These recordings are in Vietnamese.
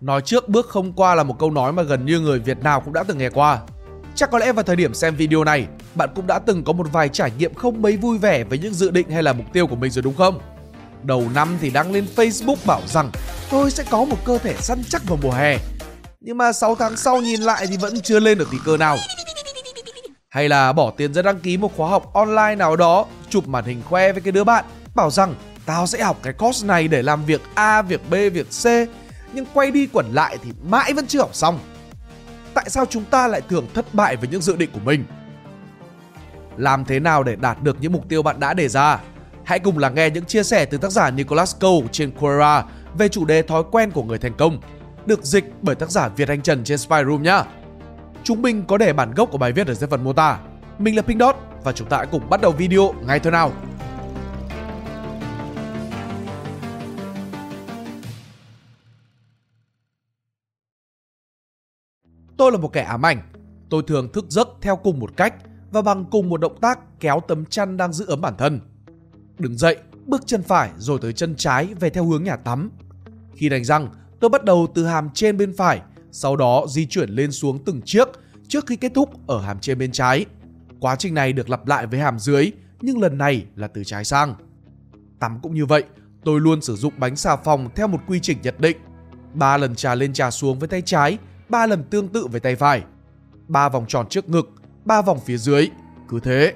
Nói trước bước không qua là một câu nói mà gần như người Việt nào cũng đã từng nghe qua. Chắc có lẽ vào thời điểm xem video này, bạn cũng đã từng có một vài trải nghiệm không mấy vui vẻ với những dự định hay là mục tiêu của mình rồi đúng không? Đầu năm thì đăng lên Facebook bảo rằng tôi sẽ có một cơ thể săn chắc vào mùa hè. Nhưng mà 6 tháng sau nhìn lại thì vẫn chưa lên được tí cơ nào. Hay là bỏ tiền ra đăng ký một khóa học online nào đó, chụp màn hình khoe với cái đứa bạn, bảo rằng tao sẽ học cái course này để làm việc A, việc B, việc C. Nhưng quay đi quẩn lại thì mãi vẫn chưa học xong. Tại sao chúng ta lại thường thất bại với những dự định của mình? Làm thế nào để đạt được những mục tiêu bạn đã đề ra? Hãy cùng lắng nghe những chia sẻ từ tác giả Nicholas Cole trên Quora về chủ đề thói quen của người thành công, được dịch bởi tác giả Việt Anh Trần trên Spy Room nhé. Chúng mình có để bản gốc của bài viết ở dưới phần mô tả. Mình là Pink Dot và chúng ta hãy cùng bắt đầu video ngay thôi nào. Tôi là một kẻ ám ảnh. Tôi thường thức giấc theo cùng một cách và bằng cùng một động tác kéo tấm chăn đang giữ ấm bản thân. Đứng dậy, bước chân phải rồi tới chân trái về theo hướng nhà tắm. Khi đánh răng, tôi bắt đầu từ hàm trên bên phải, sau đó di chuyển lên xuống từng chiếc trước khi kết thúc ở hàm trên bên trái. Quá trình này được lặp lại với hàm dưới, nhưng lần này là từ trái sang. Tắm cũng như vậy, tôi luôn sử dụng bánh xà phòng theo một quy trình nhất định. ba lần trà lên trà xuống với tay trái, ba lần tương tự với tay phải. ba vòng tròn trước ngực, ba vòng phía dưới, cứ thế.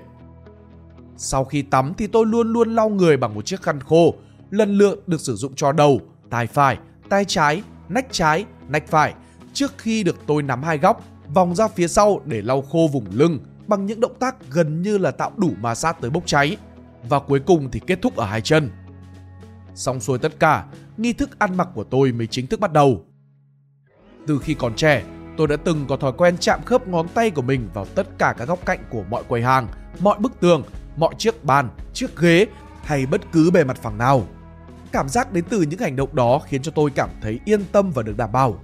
Sau khi tắm thì tôi luôn luôn lau người bằng một chiếc khăn khô, lần lượt được sử dụng cho đầu, tay phải, tay trái, nách trái, nách phải trước khi được tôi nắm hai góc, vòng ra phía sau để lau khô vùng lưng bằng những động tác gần như là tạo đủ ma sát tới bốc cháy. Và cuối cùng thì kết thúc ở hai chân. Xong xuôi tất cả, nghi thức ăn mặc của tôi mới chính thức bắt đầu. Từ khi còn trẻ, tôi đã từng có thói quen chạm khớp ngón tay của mình vào tất cả các góc cạnh của mọi quầy hàng, mọi bức tường, mọi chiếc bàn, chiếc ghế hay bất cứ bề mặt phẳng nào. Cảm giác đến từ những hành động đó khiến cho tôi cảm thấy yên tâm và được đảm bảo.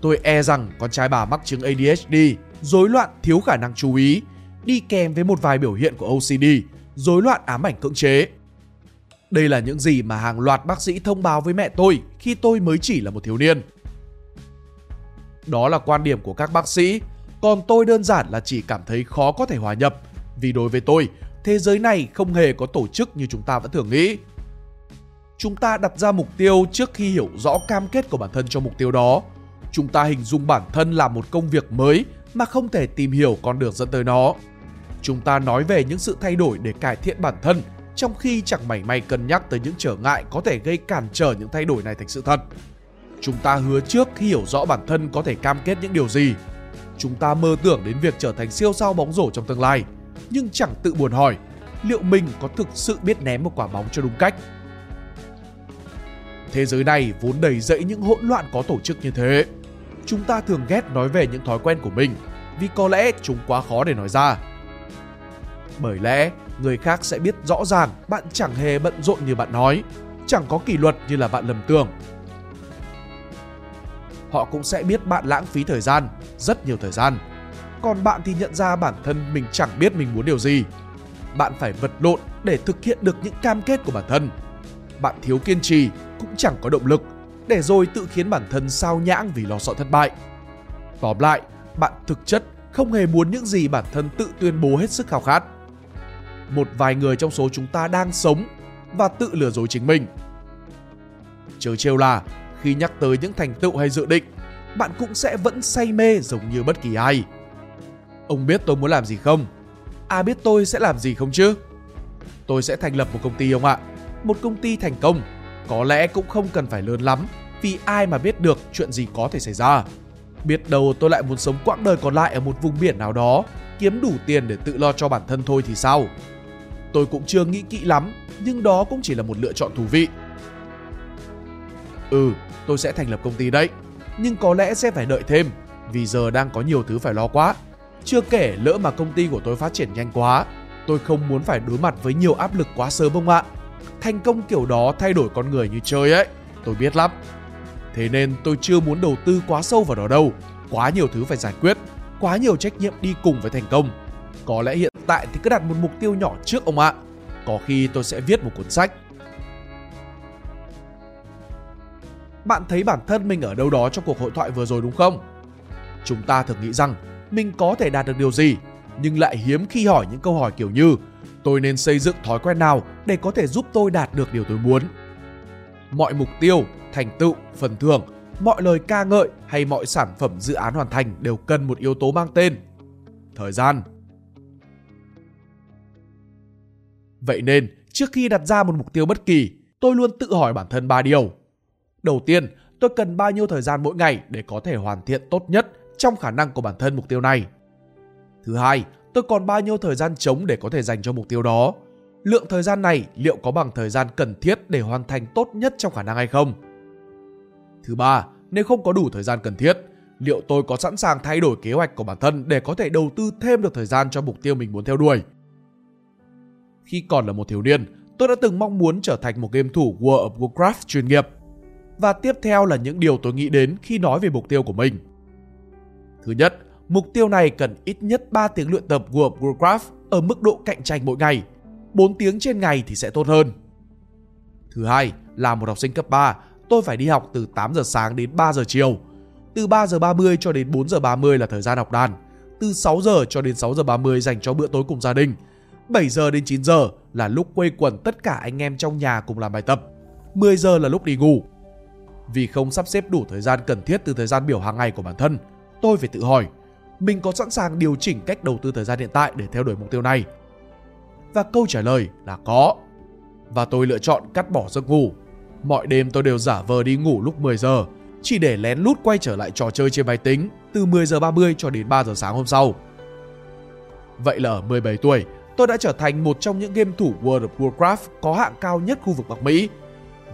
Tôi e rằng con trai bà mắc chứng ADHD, rối loạn thiếu khả năng chú ý, đi kèm với một vài biểu hiện của OCD, rối loạn ám ảnh cưỡng chế. Đây là những gì mà hàng loạt bác sĩ thông báo với mẹ tôi khi tôi mới chỉ là một thiếu niên. Đó là quan điểm của các bác sĩ, còn tôi đơn giản là chỉ cảm thấy khó có thể hòa nhập vì đối với tôi, thế giới này không hề có tổ chức như chúng ta vẫn thường nghĩ. Chúng ta đặt ra mục tiêu trước khi hiểu rõ cam kết của bản thân cho mục tiêu đó. Chúng ta hình dung bản thân là một công việc mới mà không thể tìm hiểu con đường dẫn tới nó. Chúng ta nói về những sự thay đổi để cải thiện bản thân, trong khi chẳng mảy may cân nhắc tới những trở ngại có thể gây cản trở những thay đổi này thành sự thật. Chúng ta hứa trước khi hiểu rõ bản thân có thể cam kết những điều gì. Chúng ta mơ tưởng đến việc trở thành siêu sao bóng rổ trong tương lai – nhưng chẳng tự buồn hỏi liệu mình có thực sự biết ném một quả bóng cho đúng cách. Thế giới này vốn đầy rẫy những hỗn loạn có tổ chức như thế. Chúng ta thường ghét nói về những thói quen của mình vì có lẽ chúng quá khó để nói ra. Bởi lẽ người khác sẽ biết rõ ràng bạn chẳng hề bận rộn như bạn nói, chẳng có kỷ luật như là bạn lầm tưởng. Họ cũng sẽ biết bạn lãng phí thời gian, rất nhiều thời gian còn bạn thì nhận ra bản thân mình chẳng biết mình muốn điều gì. Bạn phải vật lộn để thực hiện được những cam kết của bản thân. Bạn thiếu kiên trì cũng chẳng có động lực để rồi tự khiến bản thân sao nhãng vì lo sợ thất bại. Tóm lại, bạn thực chất không hề muốn những gì bản thân tự tuyên bố hết sức khao khát. Một vài người trong số chúng ta đang sống và tự lừa dối chính mình. Chớ trêu là khi nhắc tới những thành tựu hay dự định, bạn cũng sẽ vẫn say mê giống như bất kỳ ai. Ông biết tôi muốn làm gì không? À biết tôi sẽ làm gì không chứ? Tôi sẽ thành lập một công ty ông ạ. Một công ty thành công. Có lẽ cũng không cần phải lớn lắm, vì ai mà biết được chuyện gì có thể xảy ra. Biết đâu tôi lại muốn sống quãng đời còn lại ở một vùng biển nào đó, kiếm đủ tiền để tự lo cho bản thân thôi thì sao? Tôi cũng chưa nghĩ kỹ lắm, nhưng đó cũng chỉ là một lựa chọn thú vị. Ừ, tôi sẽ thành lập công ty đấy, nhưng có lẽ sẽ phải đợi thêm, vì giờ đang có nhiều thứ phải lo quá. Chưa kể lỡ mà công ty của tôi phát triển nhanh quá, tôi không muốn phải đối mặt với nhiều áp lực quá sớm ông ạ. Thành công kiểu đó thay đổi con người như chơi ấy, tôi biết lắm. Thế nên tôi chưa muốn đầu tư quá sâu vào đó đâu, quá nhiều thứ phải giải quyết, quá nhiều trách nhiệm đi cùng với thành công. Có lẽ hiện tại thì cứ đặt một mục tiêu nhỏ trước ông ạ. Có khi tôi sẽ viết một cuốn sách. Bạn thấy bản thân mình ở đâu đó trong cuộc hội thoại vừa rồi đúng không? Chúng ta thường nghĩ rằng mình có thể đạt được điều gì, nhưng lại hiếm khi hỏi những câu hỏi kiểu như tôi nên xây dựng thói quen nào để có thể giúp tôi đạt được điều tôi muốn. Mọi mục tiêu, thành tựu, phần thưởng, mọi lời ca ngợi hay mọi sản phẩm dự án hoàn thành đều cần một yếu tố mang tên thời gian. Vậy nên, trước khi đặt ra một mục tiêu bất kỳ, tôi luôn tự hỏi bản thân ba điều. Đầu tiên, tôi cần bao nhiêu thời gian mỗi ngày để có thể hoàn thiện tốt nhất trong khả năng của bản thân mục tiêu này. Thứ hai, tôi còn bao nhiêu thời gian trống để có thể dành cho mục tiêu đó. Lượng thời gian này liệu có bằng thời gian cần thiết để hoàn thành tốt nhất trong khả năng hay không? Thứ ba, nếu không có đủ thời gian cần thiết, liệu tôi có sẵn sàng thay đổi kế hoạch của bản thân để có thể đầu tư thêm được thời gian cho mục tiêu mình muốn theo đuổi? Khi còn là một thiếu niên, tôi đã từng mong muốn trở thành một game thủ World of Warcraft chuyên nghiệp. Và tiếp theo là những điều tôi nghĩ đến khi nói về mục tiêu của mình. Thứ nhất, mục tiêu này cần ít nhất 3 tiếng luyện tập World of Warcraft ở mức độ cạnh tranh mỗi ngày. 4 tiếng trên ngày thì sẽ tốt hơn. Thứ hai, là một học sinh cấp 3, tôi phải đi học từ 8 giờ sáng đến 3 giờ chiều. Từ 3 giờ 30 cho đến 4 giờ 30 là thời gian học đàn. Từ 6 giờ cho đến 6 giờ 30 dành cho bữa tối cùng gia đình. 7 giờ đến 9 giờ là lúc quây quần tất cả anh em trong nhà cùng làm bài tập. 10 giờ là lúc đi ngủ. Vì không sắp xếp đủ thời gian cần thiết từ thời gian biểu hàng ngày của bản thân, tôi phải tự hỏi, mình có sẵn sàng điều chỉnh cách đầu tư thời gian hiện tại để theo đuổi mục tiêu này? Và câu trả lời là có. Và tôi lựa chọn cắt bỏ giấc ngủ. Mọi đêm tôi đều giả vờ đi ngủ lúc 10 giờ, chỉ để lén lút quay trở lại trò chơi trên máy tính từ 10 giờ 30 cho đến 3 giờ sáng hôm sau. Vậy là ở 17 tuổi, tôi đã trở thành một trong những game thủ World of Warcraft có hạng cao nhất khu vực Bắc Mỹ.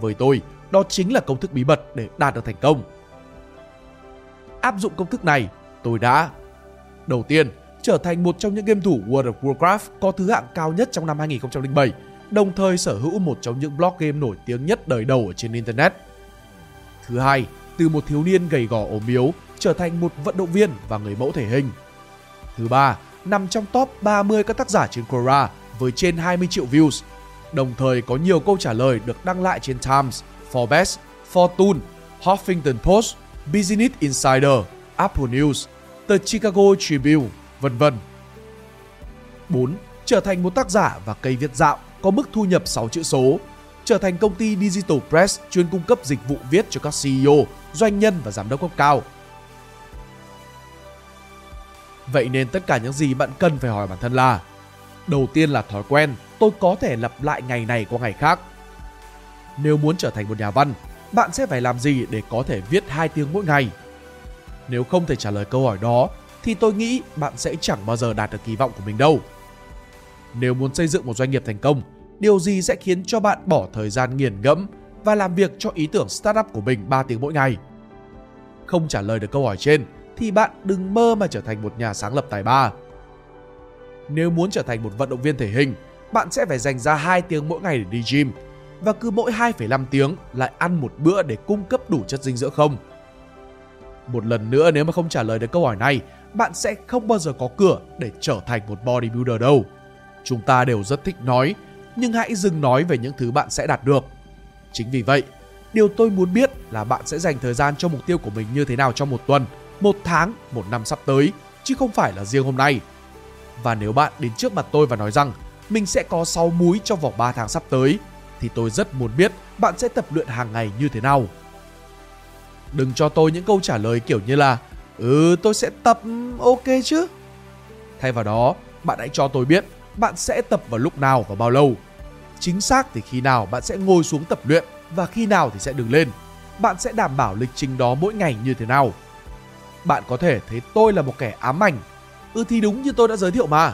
Với tôi, đó chính là công thức bí mật để đạt được thành công. Áp dụng công thức này, tôi đã Đầu tiên, trở thành một trong những game thủ World of Warcraft có thứ hạng cao nhất trong năm 2007, đồng thời sở hữu một trong những blog game nổi tiếng nhất đời đầu ở trên Internet. Thứ hai, từ một thiếu niên gầy gò ốm yếu trở thành một vận động viên và người mẫu thể hình. Thứ ba, nằm trong top 30 các tác giả trên Quora với trên 20 triệu views. Đồng thời có nhiều câu trả lời được đăng lại trên Times, Forbes, Fortune, Huffington Post, Business Insider, Apple News, The Chicago Tribune, vân vân. 4. Trở thành một tác giả và cây viết dạo có mức thu nhập 6 chữ số. Trở thành công ty Digital Press chuyên cung cấp dịch vụ viết cho các CEO, doanh nhân và giám đốc cấp cao Vậy nên tất cả những gì bạn cần phải hỏi bản thân là Đầu tiên là thói quen, tôi có thể lặp lại ngày này qua ngày khác. Nếu muốn trở thành một nhà văn, bạn sẽ phải làm gì để có thể viết 2 tiếng mỗi ngày? Nếu không thể trả lời câu hỏi đó, thì tôi nghĩ bạn sẽ chẳng bao giờ đạt được kỳ vọng của mình đâu. Nếu muốn xây dựng một doanh nghiệp thành công, điều gì sẽ khiến cho bạn bỏ thời gian nghiền ngẫm và làm việc cho ý tưởng startup của mình 3 tiếng mỗi ngày? Không trả lời được câu hỏi trên thì bạn đừng mơ mà trở thành một nhà sáng lập tài ba. Nếu muốn trở thành một vận động viên thể hình, bạn sẽ phải dành ra 2 tiếng mỗi ngày để đi gym và cứ mỗi 2,5 tiếng lại ăn một bữa để cung cấp đủ chất dinh dưỡng không. Một lần nữa nếu mà không trả lời được câu hỏi này, bạn sẽ không bao giờ có cửa để trở thành một bodybuilder đâu. Chúng ta đều rất thích nói, nhưng hãy dừng nói về những thứ bạn sẽ đạt được. Chính vì vậy, điều tôi muốn biết là bạn sẽ dành thời gian cho mục tiêu của mình như thế nào trong một tuần một tháng, một năm sắp tới, chứ không phải là riêng hôm nay. Và nếu bạn đến trước mặt tôi và nói rằng mình sẽ có 6 múi trong vòng 3 tháng sắp tới, thì tôi rất muốn biết bạn sẽ tập luyện hàng ngày như thế nào. Đừng cho tôi những câu trả lời kiểu như là Ừ tôi sẽ tập ừ, ok chứ Thay vào đó, bạn hãy cho tôi biết bạn sẽ tập vào lúc nào và bao lâu Chính xác thì khi nào bạn sẽ ngồi xuống tập luyện và khi nào thì sẽ đứng lên Bạn sẽ đảm bảo lịch trình đó mỗi ngày như thế nào bạn có thể thấy tôi là một kẻ ám ảnh. Ừ thì đúng như tôi đã giới thiệu mà.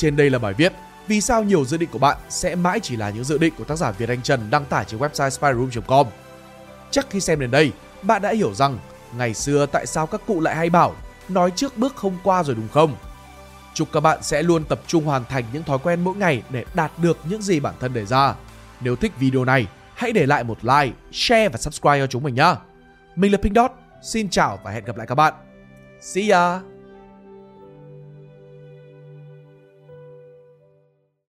Trên đây là bài viết Vì sao nhiều dự định của bạn sẽ mãi chỉ là những dự định của tác giả Việt Anh Trần đăng tải trên website spyroom.com. Chắc khi xem đến đây, bạn đã hiểu rằng ngày xưa tại sao các cụ lại hay bảo nói trước bước không qua rồi đúng không? Chúc các bạn sẽ luôn tập trung hoàn thành những thói quen mỗi ngày để đạt được những gì bản thân đề ra. Nếu thích video này, hãy để lại một like, share và subscribe cho chúng mình nhé. Mình là Pink Dot, xin chào và hẹn gặp lại các bạn. See ya!